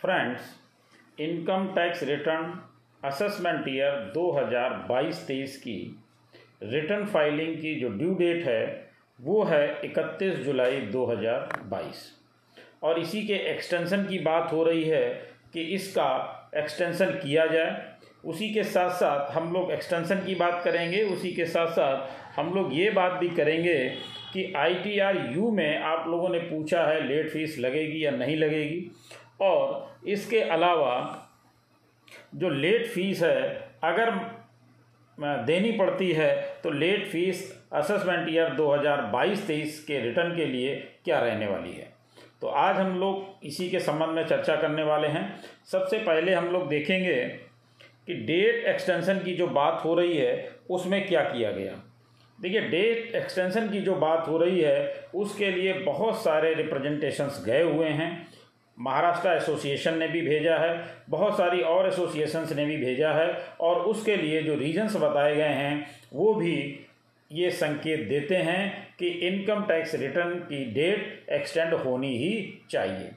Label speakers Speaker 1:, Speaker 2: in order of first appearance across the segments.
Speaker 1: Friends, income tax return assessment year 2022-23 की। Return filing की जो ड्यू डेट है, वो है 31 जुलाई 2022 और इसी के एक्सटेंशन की बात हो रही है कि इसका एक्सटेंशन किया जाए। उसी के साथ साथ हम लोग एक्सटेंशन की बात करेंगे। उसी के साथ साथ हम लोग ये बात भी करेंगे कि आई टी आर यू में आप लोगों ने पूछा है, लेट फ़ीस लगेगी या नहीं लगेगी। और इसके अलावा जो लेट फ़ीस है, अगर देनी पड़ती है तो लेट फ़ीस असेसमेंट ईयर 2022-23 के रिटर्न के लिए क्या रहने वाली है? तो आज हम लोग इसी के संबंध में चर्चा करने वाले हैं। सबसे पहले हम लोग देखेंगे कि डेट एक्सटेंशन की जो बात हो रही है, उसमें क्या किया गया? देखिए डेट एक्सटेंशन की जो बात हो रही है, उसके लिए बहुत सारे रिप्रेजेंटेशंस गए हुए हैं। महाराष्ट्र एसोसिएशन ने भी भेजा है, बहुत सारी और एसोसिएशंस ने भी भेजा है, और उसके लिए जो रीजन्स बताए गए हैं, वो भी ये संकेत देते हैं कि इनकम टैक्स रिटर्न की डेट एक्सटेंड होनी ही चाहिए।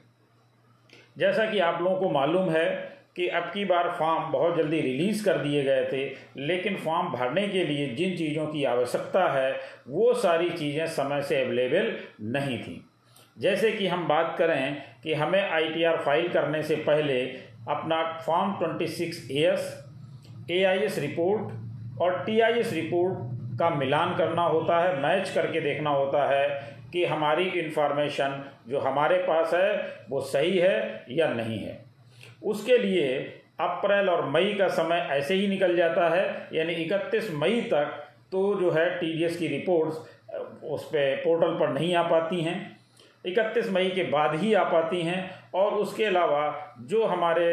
Speaker 1: जैसा कि आप लोगों को मालूम है कि अब की बार फॉर्म बहुत जल्दी रिलीज़ कर दिए गए थे, लेकिन फॉर्म भरने के लिए जिन चीज़ों की आवश्यकता है, वो सारी चीज़ें समय से अवेलेबल नहीं थी। जैसे कि हम बात करें कि हमें आईटीआर फ़ाइल करने से पहले अपना form twenty six S A I S report और टी आई एस रिपोर्ट का मिलान करना होता है मैच करके देखना होता है कि हमारी इन्फॉर्मेशन जो हमारे पास है, वो सही है या नहीं है। उसके लिए अप्रैल और मई का समय ऐसे ही निकल जाता है, यानी इकतीस मई तक तो जो है टी की रिपोर्ट्स उस पर पोर्टल पर नहीं आ पाती हैं। इकतीस मई के बाद ही आ पाती हैं। और उसके अलावा जो हमारे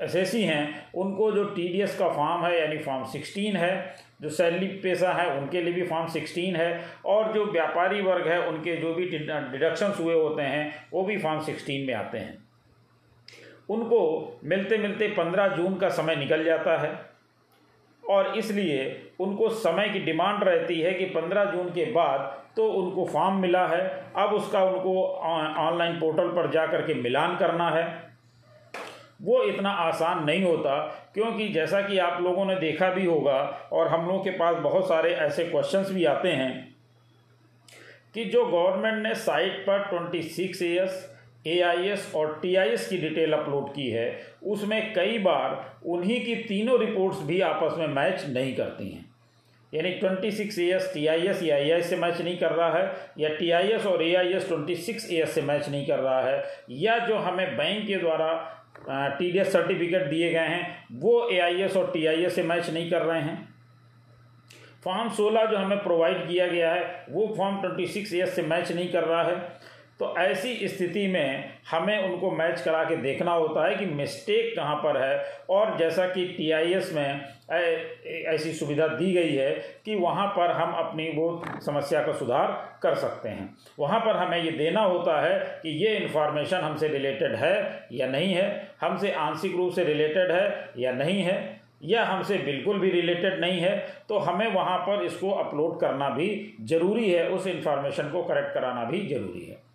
Speaker 1: एस एस सी हैं, उनको जो टी डी एस का फॉर्म है, यानी फॉर्म सिक्सटीन है, जो सैलरी पेशा है, उनके लिए भी फॉर्म सिक्सटीन है। और जो व्यापारी वर्ग है, उनके जो भी डिडक्शंस हुए होते हैं, वो भी फॉर्म सिक्सटीन में आते हैं। उनको मिलते मिलते पंद्रह जून का समय निकल जाता है। और इसलिए उनको समय की डिमांड रहती है कि पंद्रह जून के बाद तो उनको फॉर्म मिला है। अब उसका उनको ऑनलाइन पोर्टल पर जा कर के मिलान करना है। वो इतना आसान नहीं होता, क्योंकि जैसा कि आप लोगों ने देखा भी होगा और हम लोगों के पास बहुत सारे ऐसे क्वेश्चंस भी आते हैं कि जो गवर्नमेंट ने साइट पर ट्वेंटी सिक्स ईयर्स एआईएस और टीआईएस की डिटेल अपलोड की है, उसमें कई बार उन्हीं की तीनों रिपोर्ट्स भी आपस में मैच नहीं करती हैं। यानी twenty six A S T I S या ए आई से मैच नहीं कर रहा है, या टी आई एस और A I S twenty six A S से मैच नहीं कर रहा है, या जो हमें बैंक के द्वारा टी डी एस सर्टिफिकेट दिए गए हैं, वो ए आई एस और टी आई एस से मैच नहीं कर रहे हैं। फॉर्म सोलह जो हमें प्रोवाइड किया गया है, वो form twenty six A S से मैच नहीं कर रहा है। तो ऐसी स्थिति में हमें उनको मैच करा के देखना होता है कि मिस्टेक कहाँ पर है। और जैसा कि टीआईएस में ऐसी सुविधा दी गई है कि वहाँ पर हम अपनी वो समस्या का सुधार कर सकते हैं। वहाँ पर हमें ये देना होता है कि ये इन्फॉर्मेशन हमसे रिलेटेड है या नहीं है, हमसे आंशिक रूप से रिलेटेड है या नहीं है, या हमसे बिल्कुल भी रिलेटेड नहीं है तो हमें वहाँ पर इसको अपलोड करना भी ज़रूरी है, उस इन्फॉर्मेशन को करेक्ट कराना भी ज़रूरी है।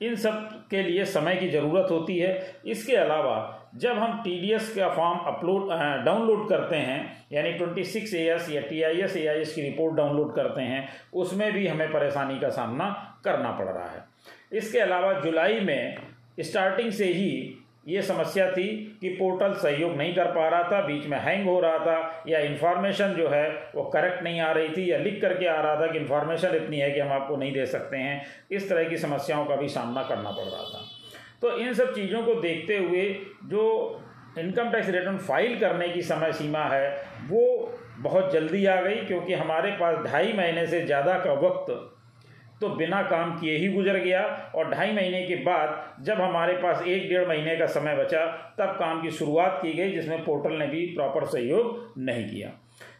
Speaker 1: इन सब के लिए समय की ज़रूरत होती है। इसके अलावा, जब हम टी डी एस का फॉर्म अपलोड डाउनलोड करते हैं, यानी ट्वेंटी सिक्स ए एस या T I S A I S की रिपोर्ट डाउनलोड करते हैं, उसमें भी हमें परेशानी का सामना करना पड़ रहा है। इसके अलावा जुलाई में स्टार्टिंग से ही ये समस्या थी कि पोर्टल सहयोग नहीं कर पा रहा था, बीच में हैंग हो रहा था, या इन्फॉर्मेशन जो है वो करेक्ट नहीं आ रही थी, या लिख करके आ रहा था कि इन्फॉर्मेशन इतनी है कि हम आपको नहीं दे सकते हैं। इस तरह की समस्याओं का भी सामना करना पड़ रहा था। तो इन सब चीज़ों को देखते हुए जो इनकम टैक्स रिटर्न फ़ाइल करने की समय सीमा है, वो बहुत जल्दी आ गई, क्योंकि हमारे पास ढाई महीने से ज़्यादा का वक्त तो बिना काम किए ही गुजर गया और ढाई महीने के बाद जब हमारे पास एक डेढ़ महीने का समय बचा, तब काम की शुरुआत की गई, जिसमें पोर्टल ने भी प्रॉपर सहयोग नहीं किया।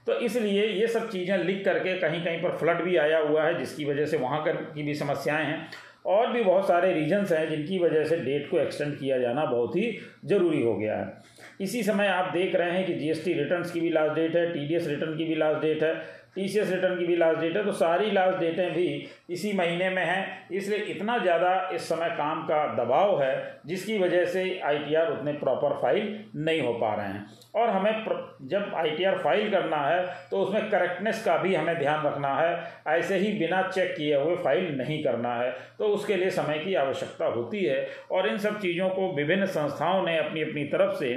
Speaker 1: तो इसलिए ये सब चीज़ें लिख करके कहीं कहीं पर फ्लड भी आया हुआ है, जिसकी वजह से वहाँ कर की भी समस्याएँ हैं। और भी बहुत सारे रीजन्स हैं, जिनकी वजह से डेट को एक्सटेंड किया जाना बहुत ही ज़रूरी हो गया है। इसी समय आप देख रहे हैं कि जीएसटी रिटर्न्स की भी लास्ट डेट है, टीडीएस रिटर्न की भी लास्ट डेट है। टी सी एस रिटर्न की भी लास्ट डेट है तो सारी लास्ट डेटें भी इसी महीने में हैं। इसलिए इतना ज़्यादा इस समय काम का दबाव है, जिसकी वजह से आई टी आर उतने प्रॉपर फ़ाइल नहीं हो पा रहे हैं। और हमें जब आई टी आर फ़ाइल करना है तो उसमें करेक्टनेस का भी हमें ध्यान रखना है। ऐसे ही बिना चेक किए हुए फ़ाइल नहीं करना है तो उसके लिए समय की आवश्यकता होती है। और इन सब चीज़ों को विभिन्न संस्थाओं ने अपनी अपनी तरफ़ से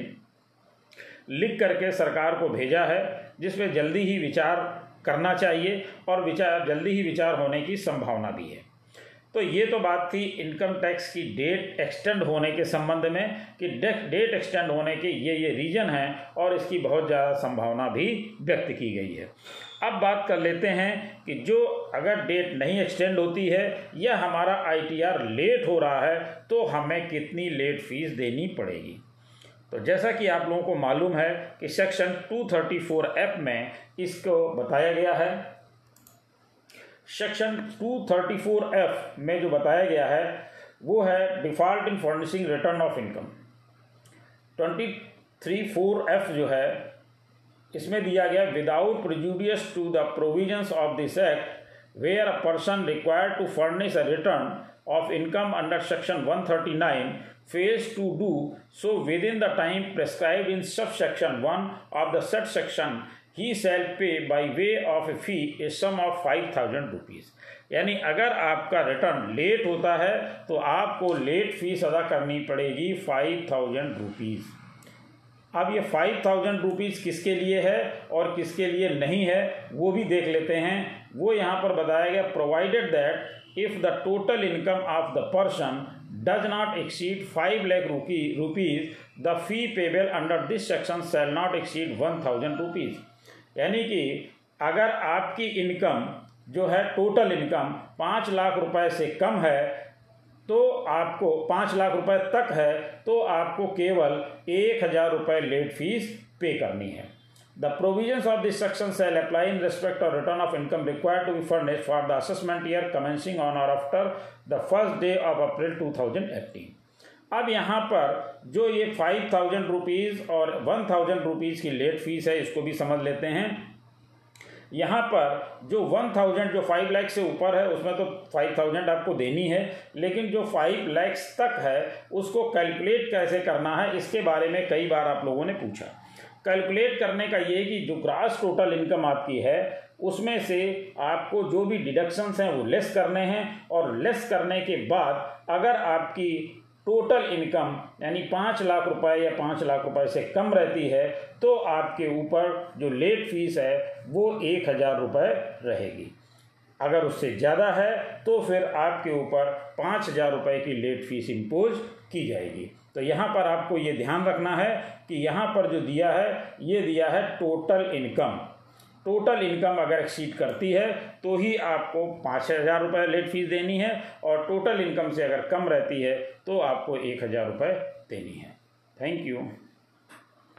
Speaker 1: लिख करके सरकार को भेजा है, जिसमें जल्दी ही विचार करना चाहिए और विचार, जल्दी ही विचार होने की संभावना भी है। तो ये तो बात थी इनकम टैक्स की डेट एक्सटेंड होने के संबंध में कि डेट एक्सटेंड होने के ये ये रीजन हैं और इसकी बहुत ज़्यादा संभावना भी व्यक्त की गई है। अब बात कर लेते हैं कि जो अगर डेट नहीं एक्सटेंड होती है या हमारा आईटीआर लेट हो रहा है तो हमें कितनी लेट फ़ीस देनी पड़ेगी? तो जैसा कि आप लोगों को मालूम है कि सेक्शन 234 एफ़ में इसको बताया गया है। सेक्शन 234 एफ़ में जो बताया गया है, वो है default in furnishing return of income. 234 F जो है, इसमें दिया गया without prejudice to the provisions of this act where a person required to furnish a return of income under section 139 thirty nine fails to do so within the time prescribe in sub section one of the said section he shall pay by way of a fee a sum of five thousand rupees यानी अगर आपका return late होता है तो आपको late fees अदा करनी पड़ेगी फाइव थाउज़ेंड रुपीज़ अब ये फाइव थाउज़ेंड रुपीज़ किसके लिए है और किसके लिए नहीं है, वो भी देख लेते हैं। वो यहाँ पर बताया गया provided that if the total income of the person does not exceed five lakh rupee rupees the fee payable under this section shall not exceed one thousand rupees यानी कि अगर आपकी इनकम जो है टोटल इनकम पाँच लाख रुपए से कम है तो आपको पाँच लाख रुपए तक है तो आपको केवल एक हज़ार रुपये लेट फ़ीस पे करनी है। The provisions of this section shall apply in respect of return of income required to be furnished for the assessment year commencing on or after the first day of April 2018. अब यहाँ पर जो ये five thousand rupees और one thousand rupees की late fees है इसको भी समझ लेते हैं यहाँ पर जो वन थाउज़ेंड जो फाइव लैक्स से ऊपर है उसमें तो फाइव थाउज़ेंड आपको देनी है लेकिन जो फाइव लैक्स तक है उसको कैलकुलेट कैसे करना है इसके बारे में कई बार आप लोगों ने पूछा कैलकुलेट करने का ये कि जो ग्रास टोटल इनकम आपकी है, उसमें से आपको जो भी डिडक्शंस हैं वो लेस करने हैं और लेस करने के बाद अगर आपकी टोटल इनकम यानी पाँच लाख रुपए या पाँच लाख रुपए से कम रहती है तो आपके ऊपर जो लेट फ़ीस है वो एक हज़ार रुपये रहेगी। अगर उससे ज़्यादा है तो फिर आपके ऊपर पाँच हज़ार रुपये की लेट फ़ीस इम्पोज की जाएगी। तो यहाँ पर आपको ये ध्यान रखना है कि यहाँ पर जो दिया है, ये दिया है टोटल इनकम टोटल इनकम अगर एक्सीड करती है तो ही आपको पाँच हज़ार रुपये लेट फ़ीस देनी है और टोटल इनकम से अगर कम रहती है तो आपको एक हज़ार रुपये देनी है। Thank you